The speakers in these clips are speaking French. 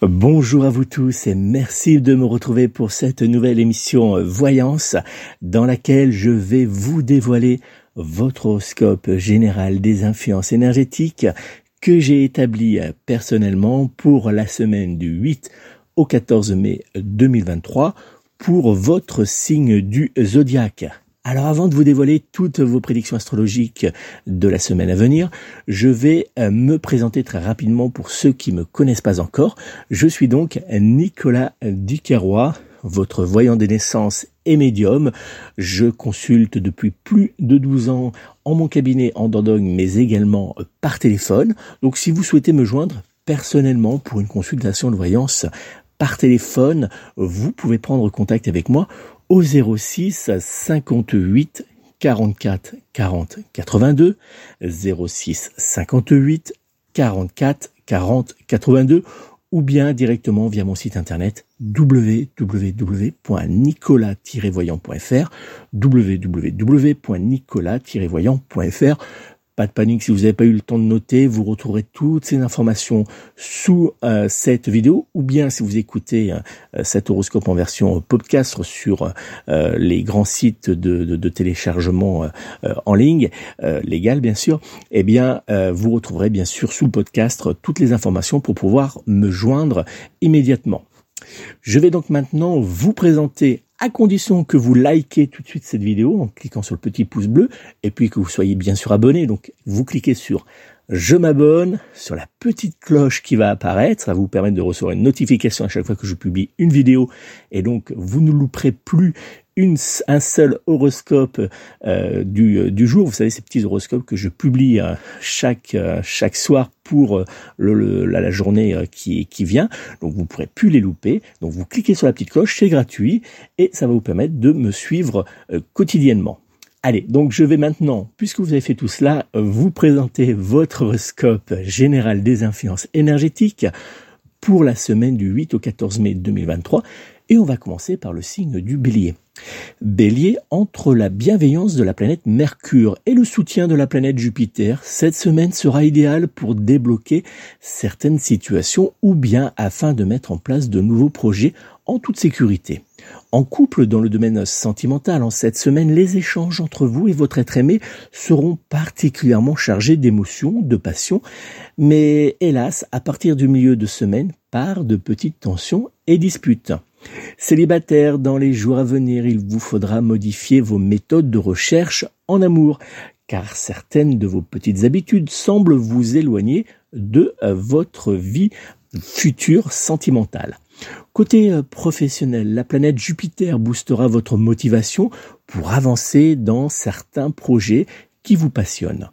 Bonjour à vous tous et merci de me retrouver pour cette nouvelle émission Voyance dans laquelle je vais vous dévoiler votre horoscope général des influences énergétiques que j'ai établi personnellement pour la semaine du 8 au 14 mai 2023 pour votre signe du zodiaque. Alors avant de vous dévoiler toutes vos prédictions astrologiques de la semaine à venir, je vais euh, me présenter très rapidement pour ceux qui me connaissent pas encore. Je suis donc Nicolas Duquerrois, votre voyant des naissances et médium. Je consulte depuis plus de 12 ans en mon cabinet en Dordogne, mais également par téléphone. Donc si vous souhaitez me joindre personnellement pour une consultation de voyance par téléphone, vous pouvez prendre contact avec moi au 06 58 44 40 82 06 58 44 40 82 ou bien directement via mon site internet www.nicolas-voyant.fr www.nicolas-voyant.fr pas de panique si vous n'avez pas eu le temps de noter, vous retrouverez toutes ces informations sous euh, cette vidéo ou bien si vous écoutez euh, cet horoscope en version podcast sur euh, les grands sites de, de téléchargement en ligne, légal bien sûr, eh bien vous retrouverez bien sûr sous le podcast toutes les informations pour pouvoir me joindre immédiatement. Je vais donc maintenant vous présenter à condition que vous likez tout de suite cette vidéo en cliquant sur le petit pouce bleu et puis que vous soyez bien sûr abonné. Donc vous cliquez sur je m'abonne, sur la petite cloche qui va apparaître, ça va vous permettre de recevoir une notification à chaque fois que je publie une vidéo et donc vous ne louperez plus un seul horoscope euh, du, du, jour. Vous savez, ces petits horoscopes que je publie euh, chaque, euh, chaque soir pour la, journée qui, qui vient. Donc vous ne pourrez plus les louper. Donc vous cliquez sur la petite cloche, c'est gratuit et ça va vous permettre de me suivre quotidiennement. Allez, donc je vais maintenant, puisque vous avez fait tout cela, vous présenter votre horoscope général des influences énergétiques pour la semaine du 8 au 14 mai 2023. Et on va commencer par le signe du bélier. Bélier, entre la bienveillance de la planète Mercure et le soutien de la planète Jupiter, cette semaine sera idéale pour débloquer certaines situations ou bien afin de mettre en place de nouveaux projets en toute sécurité. En couple, dans le domaine sentimental, en cette semaine, les échanges entre vous et votre être aimé seront particulièrement chargés d'émotions, de passion, mais hélas, à partir du milieu de semaine, par de petites tensions et disputes. Célibataire, dans les jours à venir, il vous faudra modifier vos méthodes de recherche en amour, car certaines de vos petites habitudes semblent vous éloigner de euh, votre vie future sentimentale. Côté euh, professionnel, la planète Jupiter boostera votre motivation pour avancer dans certains projets qui vous passionnent.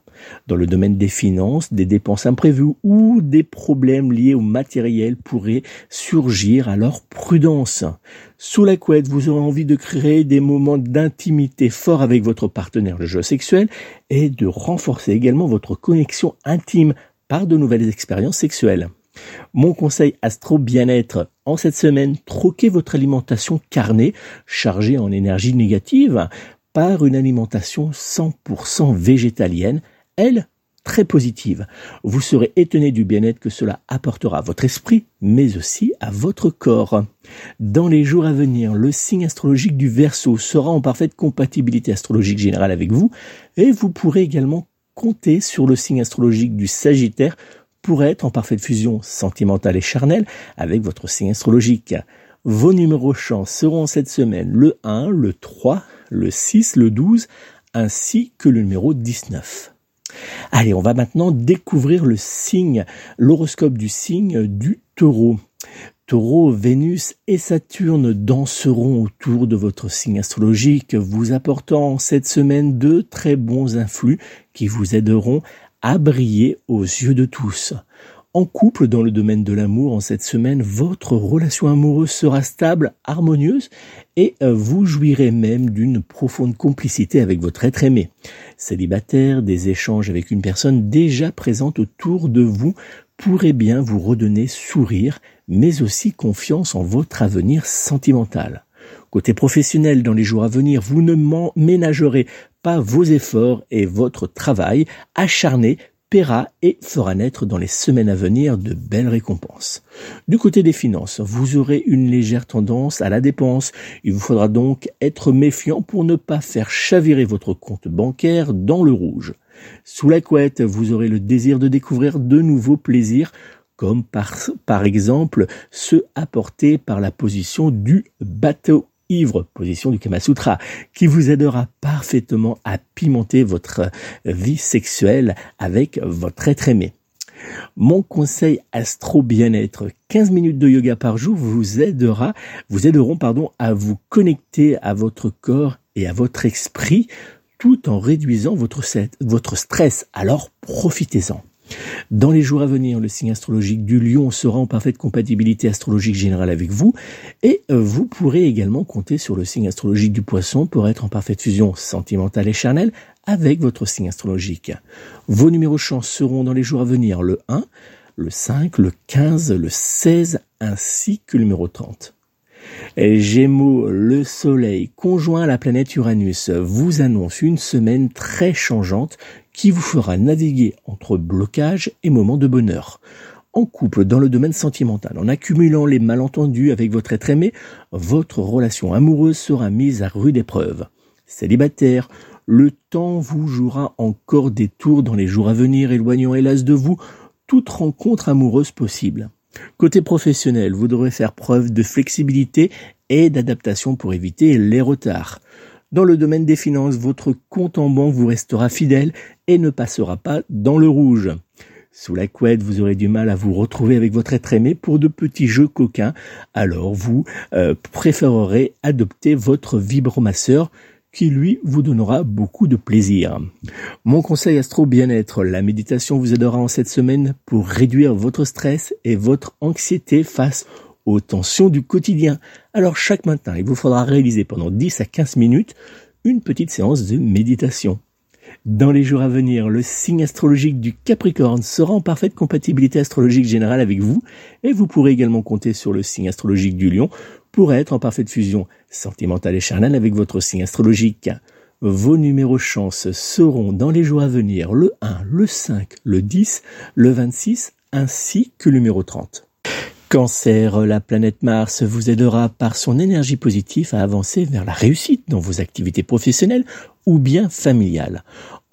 Dans le domaine des finances, des dépenses imprévues ou des problèmes liés au matériel pourraient surgir, alors prudence. Sous la couette, vous aurez envie de créer des moments d'intimité forts avec votre partenaire de jeu sexuel et de renforcer également votre connexion intime par de nouvelles expériences sexuelles. Mon conseil astro bien-être en cette semaine, troquez votre alimentation carnée chargée en énergie négative par une alimentation 100% végétalienne elle très positive. Vous serez étonné du bien-être que cela apportera à votre esprit, mais aussi à votre corps. Dans les jours à venir, le signe astrologique du Verseau sera en parfaite compatibilité astrologique générale avec vous et vous pourrez également compter sur le signe astrologique du Sagittaire pour être en parfaite fusion sentimentale et charnelle avec votre signe astrologique. Vos numéros chants seront cette semaine le 1, le 3, le 6, le 12, ainsi que le numéro 19. Allez, on va maintenant découvrir le signe, l'horoscope du signe du taureau. Taureau, Vénus et Saturne danseront autour de votre signe astrologique, vous apportant cette semaine de très bons influx qui vous aideront à briller aux yeux de tous. En couple dans le domaine de l'amour en cette semaine, votre relation amoureuse sera stable, harmonieuse et euh, vous jouirez même d'une profonde complicité avec votre être aimé. Célibataire, des échanges avec une personne déjà présente autour de vous pourraient bien vous redonner sourire mais aussi confiance en votre avenir sentimental. Côté professionnel, dans les jours à venir, vous ne ménagerez pas vos efforts et votre travail acharné paiera et fera naître dans les semaines à venir de belles récompenses. Du côté des finances, vous aurez une légère tendance à la dépense. Il vous faudra donc être méfiant pour ne pas faire chavirer votre compte bancaire dans le rouge. Sous la couette, vous aurez le désir de découvrir de nouveaux plaisirs comme par, par exemple ceux apportés par la position du bateau ivre, position du Kama Sutra, qui vous aidera parfaitement à pimenter votre vie sexuelle avec votre être aimé. Mon conseil astro bien-être, 15 minutes de yoga par jour vous aidera, vous aideront pardon à vous connecter à votre corps et à votre esprit tout en réduisant votre, votre stress. Alors profitez-en. Dans les jours à venir, le signe astrologique du lion sera en parfaite compatibilité astrologique générale avec vous et euh, vous pourrez également compter sur le signe astrologique du poisson pour être en parfaite fusion sentimentale et charnelle avec votre signe astrologique. Vos numéros chance seront dans les jours à venir le 1, le 5, le 15, le 16 ainsi que le numéro 30. Gémeaux, le Soleil conjoint à la planète Uranus vous annonce une semaine très changeante qui vous fera naviguer entre blocage et moments de bonheur. En couple, dans le domaine sentimental, en accumulant les malentendus avec votre être aimé, votre relation amoureuse sera mise à rude épreuve. Célibataire, le temps vous jouera encore des tours dans les jours à venir, éloignant hélas de vous toute rencontre amoureuse possible. Côté professionnel, vous devrez faire preuve de flexibilité et d'adaptation pour éviter les retards. Dans le domaine des finances, votre compte en banque vous restera fidèle et ne passera pas dans le rouge. Sous la couette, vous aurez du mal à vous retrouver avec votre être aimé pour de petits jeux coquins, alors vous euh, préférerez adopter votre vibromasseur qui lui vous donnera beaucoup de plaisir. Mon conseil astro bien-être, la méditation vous aidera en cette semaine pour réduire votre stress et votre anxiété face aux tensions du quotidien. Alors chaque matin, il vous faudra réaliser pendant 10 à 15 minutes une petite séance de méditation. Dans les jours à venir, le signe astrologique du Capricorne sera en parfaite compatibilité astrologique générale avec vous et vous pourrez également compter sur le signe astrologique du Lion pour être en parfaite fusion sentimentale et charnelle avec votre signe astrologique. Vos numéros chance seront dans les jours à venir le 1, le 5, le 10, le 26 ainsi que le numéro 30. Cancer, la planète Mars vous aidera par son énergie positive à avancer vers la réussite dans vos activités professionnelles ou bien familiales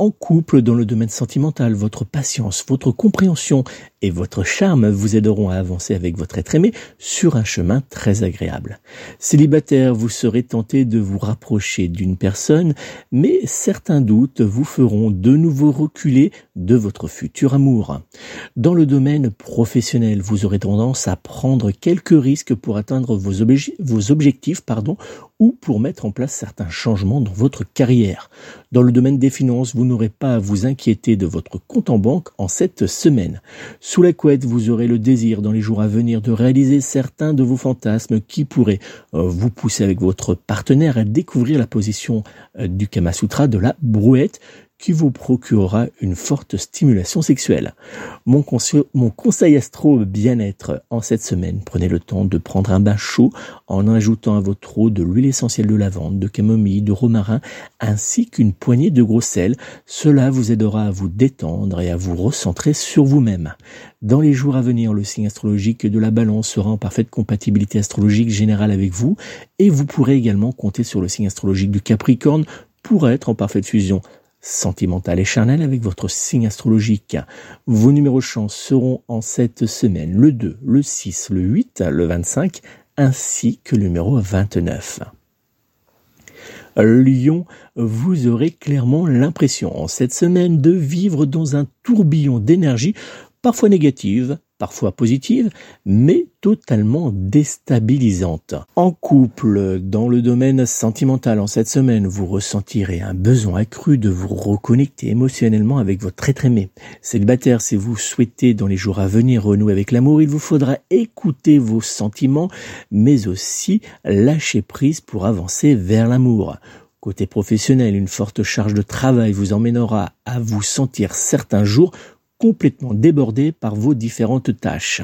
en couple dans le domaine sentimental, votre patience, votre compréhension et votre charme vous aideront à avancer avec votre être aimé sur un chemin très agréable. Célibataire, vous serez tenté de vous rapprocher d'une personne, mais certains doutes vous feront de nouveau reculer de votre futur amour. Dans le domaine professionnel, vous aurez tendance à prendre quelques risques pour atteindre vos, vos objectifs pardon, ou pour mettre en place certains changements dans votre carrière. Dans le domaine des finances, vous n'aurez pas à vous inquiéter de votre compte en banque en cette semaine. Sous la couette, vous aurez le désir dans les jours à venir de réaliser certains de vos fantasmes qui pourraient euh, vous pousser avec votre partenaire à découvrir la position euh, du Kama Sutra de la brouette qui vous procurera une forte stimulation sexuelle. Mon, conseil, astro bien-être en cette semaine, prenez le temps de prendre un bain chaud en ajoutant à votre eau de l'huile essentielle de lavande, de camomille, de romarin, ainsi qu'une poignée de gros sel. Cela vous aidera à vous détendre et à vous recentrer sur vous-même. Dans les jours à venir, le signe astrologique de la balance sera en parfaite compatibilité astrologique générale avec vous et vous pourrez également compter sur le signe astrologique du Capricorne pour être en parfaite fusion sentimental et charnel avec votre signe astrologique. Vos numéros chance seront en cette semaine le 2, le 6, le 8, le 25 ainsi que le numéro 29. Lyon, vous aurez clairement l'impression en cette semaine de vivre dans un tourbillon d'énergie parfois négative, parfois positive, mais totalement déstabilisante. En couple, dans le domaine sentimental en cette semaine, vous ressentirez un besoin accru de vous reconnecter émotionnellement avec votre être aimé. Célibataire, si vous souhaitez dans les jours à venir renouer avec l'amour, il vous faudra écouter vos sentiments, mais aussi lâcher prise pour avancer vers l'amour. Côté professionnel, une forte charge de travail vous emmènera à vous sentir certains jours complètement débordé par vos différentes tâches.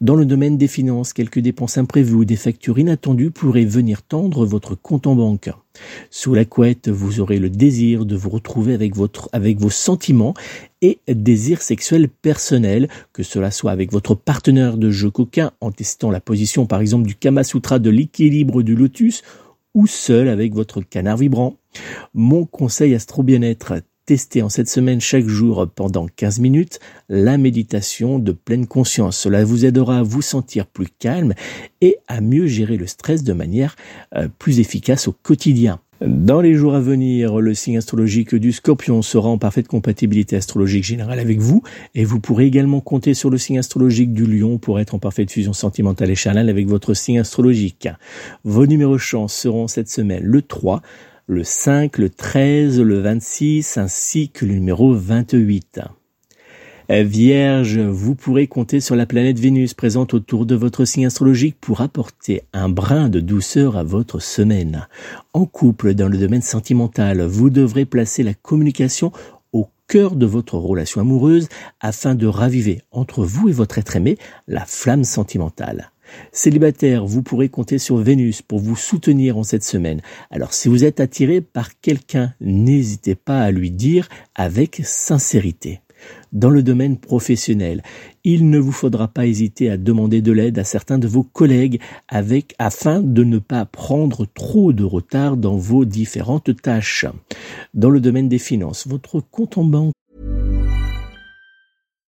Dans le domaine des finances, quelques dépenses imprévues ou des factures inattendues pourraient venir tendre votre compte en banque. Sous la couette, vous aurez le désir de vous retrouver avec votre, avec vos sentiments et désirs sexuels personnels, que cela soit avec votre partenaire de jeu coquin en testant la position par exemple du Kama Sutra de l'équilibre du lotus ou seul avec votre canard vibrant. Mon conseil astro bien-être, Testez en cette semaine chaque jour pendant 15 minutes la méditation de pleine conscience. Cela vous aidera à vous sentir plus calme et à mieux gérer le stress de manière euh, plus efficace au quotidien. Dans les jours à venir, le signe astrologique du scorpion sera en parfaite compatibilité astrologique générale avec vous et vous pourrez également compter sur le signe astrologique du lion pour être en parfaite fusion sentimentale et charnelle avec votre signe astrologique. Vos numéros chance seront cette semaine le 3, le 5, le 13, le 26 ainsi que le numéro 28. Vierge, vous pourrez compter sur la planète Vénus présente autour de votre signe astrologique pour apporter un brin de douceur à votre semaine. En couple, dans le domaine sentimental, vous devrez placer la communication au cœur de votre relation amoureuse afin de raviver entre vous et votre être aimé la flamme sentimentale. Célibataire, vous pourrez compter sur Vénus pour vous soutenir en cette semaine. Alors si vous êtes attiré par quelqu'un, n'hésitez pas à lui dire avec sincérité. Dans le domaine professionnel, il ne vous faudra pas hésiter à demander de l'aide à certains de vos collègues avec, afin de ne pas prendre trop de retard dans vos différentes tâches. Dans le domaine des finances, votre compte en banque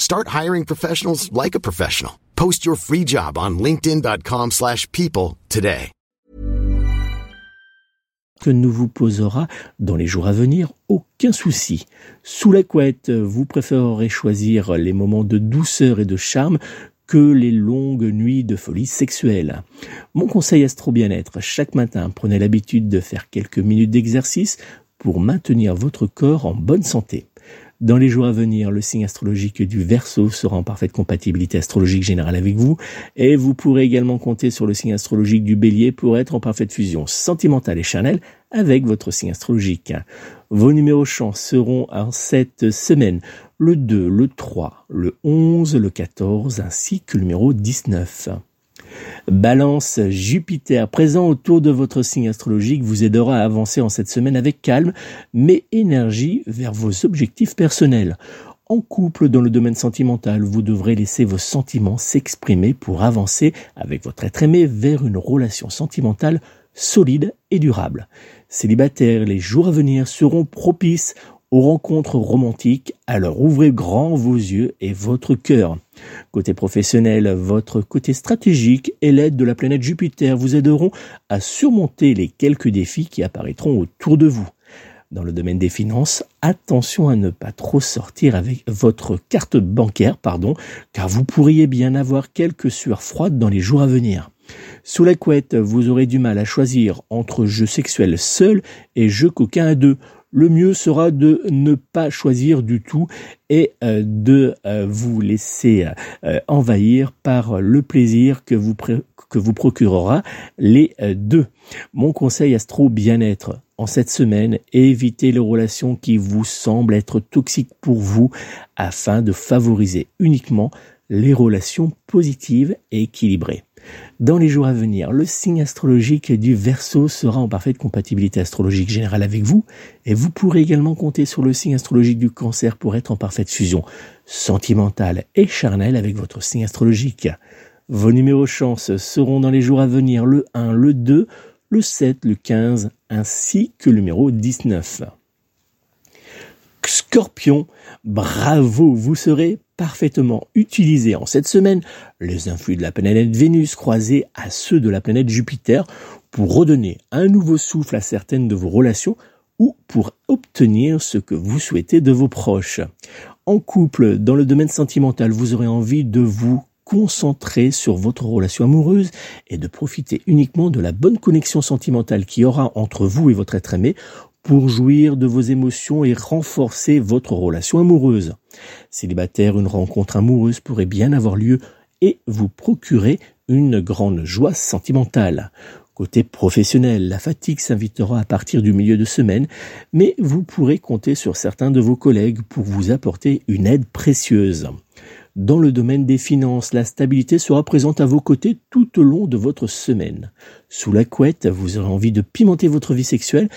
Start hiring professionals like a professional. Post your free job on linkedin.com/people today. Que ne vous posera dans les jours à venir aucun souci. Sous la couette, vous préférerez choisir les moments de douceur et de charme que les longues nuits de folie sexuelle. Mon conseil astro bien-être, chaque matin, prenez l'habitude de faire quelques minutes d'exercice pour maintenir votre corps en bonne santé. Dans les jours à venir, le signe astrologique du Verseau sera en parfaite compatibilité astrologique générale avec vous et vous pourrez également compter sur le signe astrologique du Bélier pour être en parfaite fusion sentimentale et charnelle avec votre signe astrologique. Vos numéros chance seront en cette semaine le 2, le 3, le 11, le 14 ainsi que le numéro 19. Balance, Jupiter présent autour de votre signe astrologique vous aidera à avancer en cette semaine avec calme, mais énergie vers vos objectifs personnels. En couple, dans le domaine sentimental, vous devrez laisser vos sentiments s'exprimer pour avancer avec votre être aimé vers une relation sentimentale solide et durable. Célibataires, les jours à venir seront propices aux rencontres romantiques, alors ouvrez grand vos yeux et votre cœur. Côté professionnel, votre côté stratégique et l'aide de la planète Jupiter vous aideront à surmonter les quelques défis qui apparaîtront autour de vous. Dans le domaine des finances, attention à ne pas trop sortir avec votre carte bancaire, pardon, car vous pourriez bien avoir quelques sueurs froides dans les jours à venir. Sous la couette, vous aurez du mal à choisir entre jeux sexuels seuls et jeux coquins à deux le mieux sera de ne pas choisir du tout et euh, de euh, vous laisser euh, envahir par le plaisir que vous, que vous procurera les deux. Mon conseil astro bien-être en cette semaine, évitez les relations qui vous semblent être toxiques pour vous afin de favoriser uniquement les relations positives et équilibrées. Dans les jours à venir, le signe astrologique du Verseau sera en parfaite compatibilité astrologique générale avec vous et vous pourrez également compter sur le signe astrologique du Cancer pour être en parfaite fusion sentimentale et charnelle avec votre signe astrologique. Vos numéros chance seront dans les jours à venir le 1, le 2, le 7, le 15 ainsi que le numéro 19. Scorpion, bravo, vous serez parfaitement utilisé en cette semaine. Les influx de la planète Vénus croisés à ceux de la planète Jupiter pour redonner un nouveau souffle à certaines de vos relations ou pour obtenir ce que vous souhaitez de vos proches. En couple, dans le domaine sentimental, vous aurez envie de vous concentrer sur votre relation amoureuse et de profiter uniquement de la bonne connexion sentimentale qui aura entre vous et votre être aimé pour jouir de vos émotions et renforcer votre relation amoureuse. Célibataire, une rencontre amoureuse pourrait bien avoir lieu et vous procurer une grande joie sentimentale. Côté professionnel, la fatigue s'invitera à partir du milieu de semaine, mais vous pourrez compter sur certains de vos collègues pour vous apporter une aide précieuse. Dans le domaine des finances, la stabilité sera présente à vos côtés tout au long de votre semaine. Sous la couette, vous aurez envie de pimenter votre vie sexuelle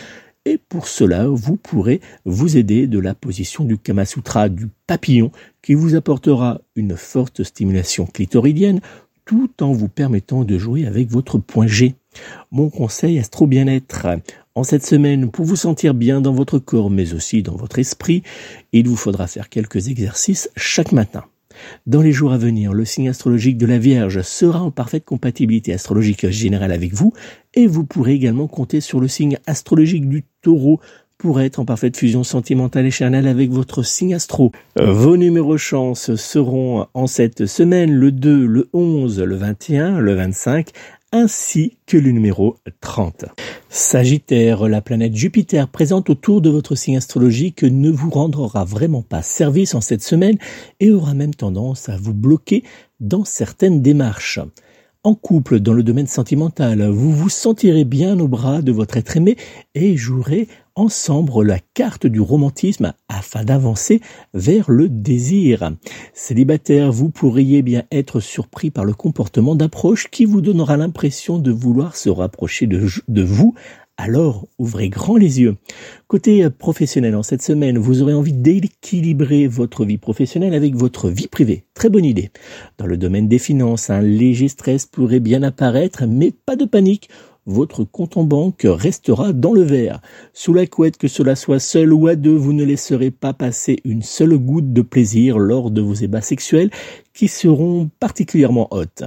et pour cela, vous pourrez vous aider de la position du Kama Sutra du papillon qui vous apportera une forte stimulation clitoridienne tout en vous permettant de jouer avec votre point G. Mon conseil astro bien-être. En cette semaine, pour vous sentir bien dans votre corps mais aussi dans votre esprit, il vous faudra faire quelques exercices chaque matin. Dans les jours à venir, le signe astrologique de la Vierge sera en parfaite compatibilité astrologique générale avec vous et vous pourrez également compter sur le signe astrologique du Taureau pour être en parfaite fusion sentimentale et charnelle avec votre signe astro. Euh, vos numéros chance seront en cette semaine le 2, le 11, le 21, le 25 ainsi que le numéro 30. Sagittaire, la planète Jupiter présente autour de votre signe astrologique ne vous rendra vraiment pas service en cette semaine et aura même tendance à vous bloquer dans certaines démarches. En couple, dans le domaine sentimental, vous vous sentirez bien au bras de votre être aimé et jouerez ensemble la carte du romantisme afin d'avancer vers le désir. Célibataire, vous pourriez bien être surpris par le comportement d'approche qui vous donnera l'impression de vouloir se rapprocher de, de vous alors ouvrez grand les yeux. Côté professionnel, en cette semaine, vous aurez envie d'équilibrer votre vie professionnelle avec votre vie privée. Très bonne idée. Dans le domaine des finances, un léger stress pourrait bien apparaître, mais pas de panique votre compte en banque restera dans le vert. Sous la couette, que cela soit seul ou à deux, vous ne laisserez pas passer une seule goutte de plaisir lors de vos ébats sexuels qui seront particulièrement hautes.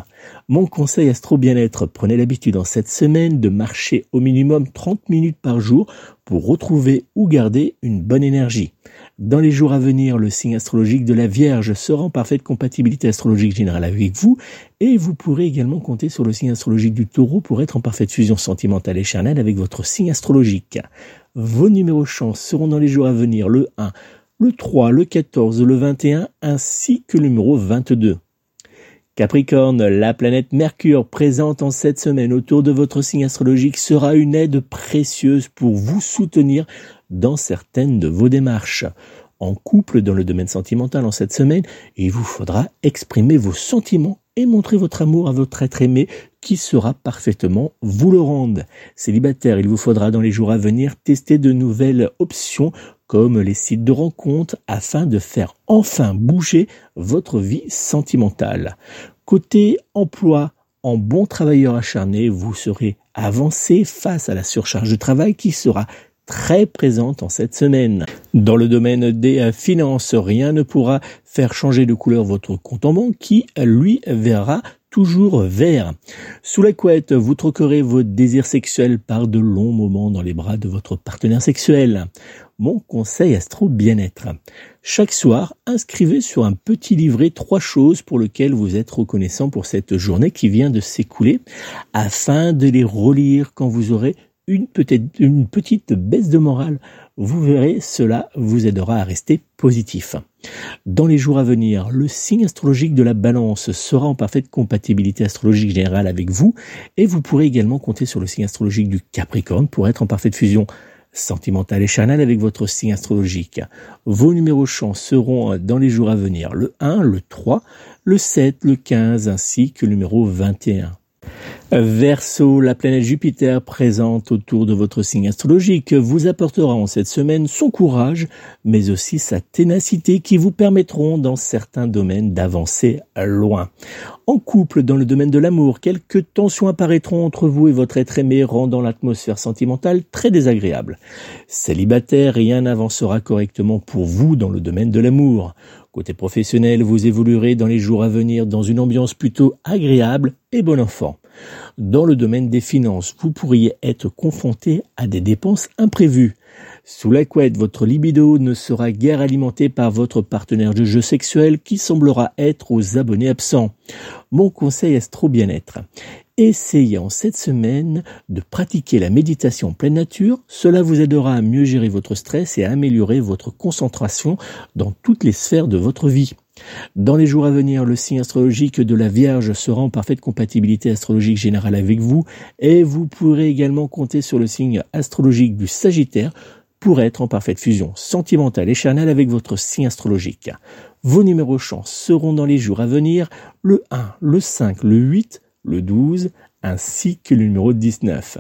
Mon conseil astro bien-être, prenez l'habitude en cette semaine de marcher au minimum 30 minutes par jour pour retrouver ou garder une bonne énergie. Dans les jours à venir, le signe astrologique de la Vierge sera en parfaite compatibilité astrologique générale avec vous et vous pourrez également compter sur le signe astrologique du taureau pour être en parfaite fusion sentimentale et charnelle avec votre signe astrologique. Vos numéros chance seront dans les jours à venir le 1, le 3, le 14, le 21 ainsi que le numéro 22. Capricorne, la planète Mercure présente en cette semaine autour de votre signe astrologique sera une aide précieuse pour vous soutenir dans certaines de vos démarches. En couple dans le domaine sentimental en cette semaine, il vous faudra exprimer vos sentiments et montrer votre amour à votre être aimé qui sera parfaitement vous le rendre. Célibataire, il vous faudra dans les jours à venir tester de nouvelles options comme les sites de rencontres afin de faire enfin bouger votre vie sentimentale. Côté emploi, en bon travailleur acharné, vous serez avancé face à la surcharge de travail qui sera très présente en cette semaine. Dans le domaine des finances, rien ne pourra faire changer de couleur votre compte en banque qui, lui, verra toujours vert. Sous la couette, vous troquerez vos désirs sexuels par de longs moments dans les bras de votre partenaire sexuel. Mon conseil astro bien-être. Chaque soir, inscrivez sur un petit livret trois choses pour lesquelles vous êtes reconnaissant pour cette journée qui vient de s'écouler afin de les relire quand vous aurez une, une petite baisse de morale. Vous verrez, cela vous aidera à rester positif. Dans les jours à venir, le signe astrologique de la balance sera en parfaite compatibilité astrologique générale avec vous et vous pourrez également compter sur le signe astrologique du Capricorne pour être en parfaite fusion sentimentale et charnelle avec votre signe astrologique. Vos numéros chance seront dans les jours à venir le 1, le 3, le 7, le 15 ainsi que le numéro 21. Verseau, la planète Jupiter présente autour de votre signe astrologique vous apportera en cette semaine son courage, mais aussi sa ténacité qui vous permettront dans certains domaines d'avancer loin. En couple, dans le domaine de l'amour, quelques tensions apparaîtront entre vous et votre être aimé, rendant l'atmosphère sentimentale très désagréable. Célibataire, rien n'avancera correctement pour vous dans le domaine de l'amour. Côté professionnel, vous évoluerez dans les jours à venir dans une ambiance plutôt agréable et bon enfant. Dans le domaine des finances, vous pourriez être confronté à des dépenses imprévues. Sous la couette, votre libido ne sera guère alimenté par votre partenaire de jeu sexuel qui semblera être aux abonnés absents. Mon conseil astro bien-être. Essayez en cette semaine de pratiquer la méditation pleine nature. Cela vous aidera à mieux gérer votre stress et à améliorer votre concentration dans toutes les sphères de votre vie. Dans les jours à venir, le signe astrologique de la Vierge sera en parfaite compatibilité astrologique générale avec vous et vous pourrez également compter sur le signe astrologique du Sagittaire pour être en parfaite fusion sentimentale et charnelle avec votre signe astrologique. Vos numéros chance seront dans les jours à venir le 1, le 5, le 8, le 12, ainsi que le numéro 19.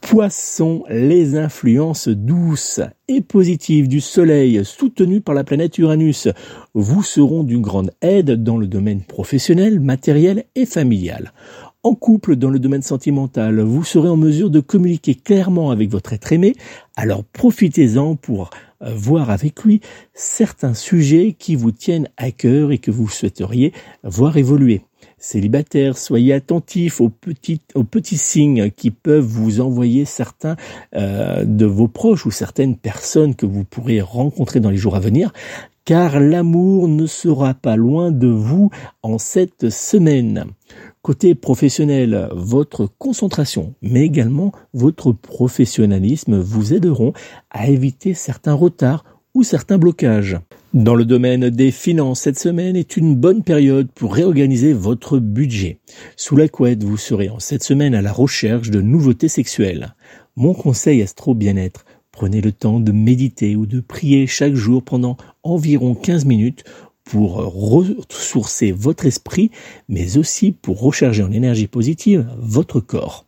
Poisson, les influences douces et positives du Soleil soutenues par la planète Uranus vous seront d'une grande aide dans le domaine professionnel, matériel et familial. En couple, dans le domaine sentimental, vous serez en mesure de communiquer clairement avec votre être aimé, alors profitez-en pour euh, voir avec lui certains sujets qui vous tiennent à cœur et que vous souhaiteriez voir évoluer. Célibataire, soyez attentifs aux petits, aux petits signes qui peuvent vous envoyer certains euh, de vos proches ou certaines personnes que vous pourrez rencontrer dans les jours à venir, car l'amour ne sera pas loin de vous en cette semaine. Côté professionnel, votre concentration, mais également votre professionnalisme vous aideront à éviter certains retards ou certains blocages. Dans le domaine des finances, cette semaine est une bonne période pour réorganiser votre budget. Sous la couette, vous serez en cette semaine à la recherche de nouveautés sexuelles. Mon conseil Astro Bien-être, prenez le temps de méditer ou de prier chaque jour pendant environ 15 minutes pour ressourcer votre esprit, mais aussi pour recharger en énergie positive votre corps.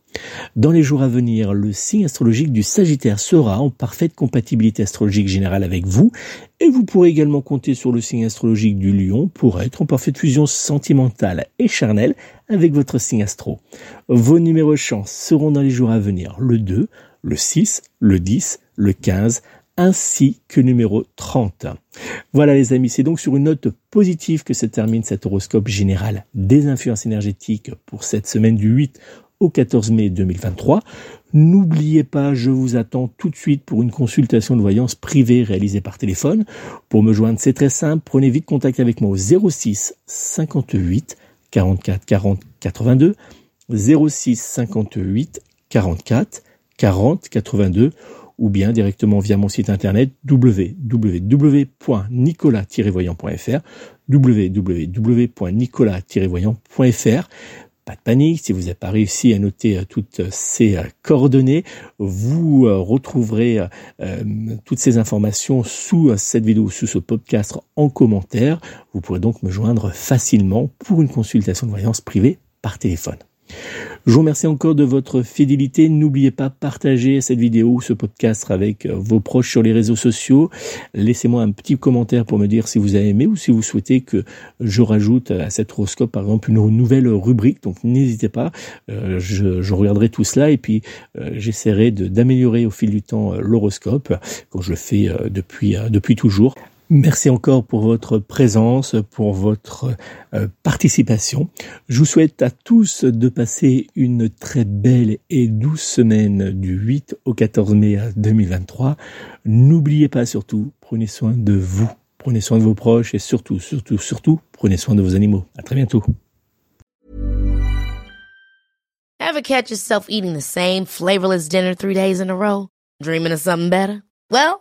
Dans les jours à venir, le signe astrologique du Sagittaire sera en parfaite compatibilité astrologique générale avec vous et vous pourrez également compter sur le signe astrologique du Lion pour être en parfaite fusion sentimentale et charnelle avec votre signe astro. Vos numéros chance seront dans les jours à venir le 2, le 6, le 10, le 15, ainsi que numéro 30. Voilà les amis, c'est donc sur une note positive que se termine cet horoscope général des influences énergétiques pour cette semaine du 8 au 14 mai 2023. N'oubliez pas, je vous attends tout de suite pour une consultation de voyance privée réalisée par téléphone. Pour me joindre, c'est très simple. Prenez vite contact avec moi au 06 58 44 40 82 06 58 44 40 82 ou bien directement via mon site internet www.nicolas-voyant.fr www.nicolas-voyant.fr pas de panique, si vous n'avez pas réussi à noter euh, toutes ces euh, coordonnées, vous euh, retrouverez toutes ces informations sous cette vidéo, sous ce podcast en commentaire. Vous pourrez donc me joindre facilement pour une consultation de voyance privée par téléphone. Je vous remercie encore de votre fidélité. N'oubliez pas, partager cette vidéo ou ce podcast avec euh, vos proches sur les réseaux sociaux. Laissez-moi un petit commentaire pour me dire si vous avez aimé ou si vous souhaitez que je rajoute à cette horoscope, par exemple, une nouvelle rubrique. Donc n'hésitez pas, euh, je, je, regarderai tout cela et puis euh, j'essaierai d'améliorer au fil du temps l'horoscope, comme je le fais depuis, depuis toujours. Merci encore pour votre présence, pour votre euh, participation. Je vous souhaite à tous de passer une très belle et douce semaine du 8 au 14 mai 2023. N'oubliez pas surtout, prenez soin de vous, prenez soin de vos proches et surtout, surtout, surtout, prenez soin de vos animaux. À très bientôt. Well,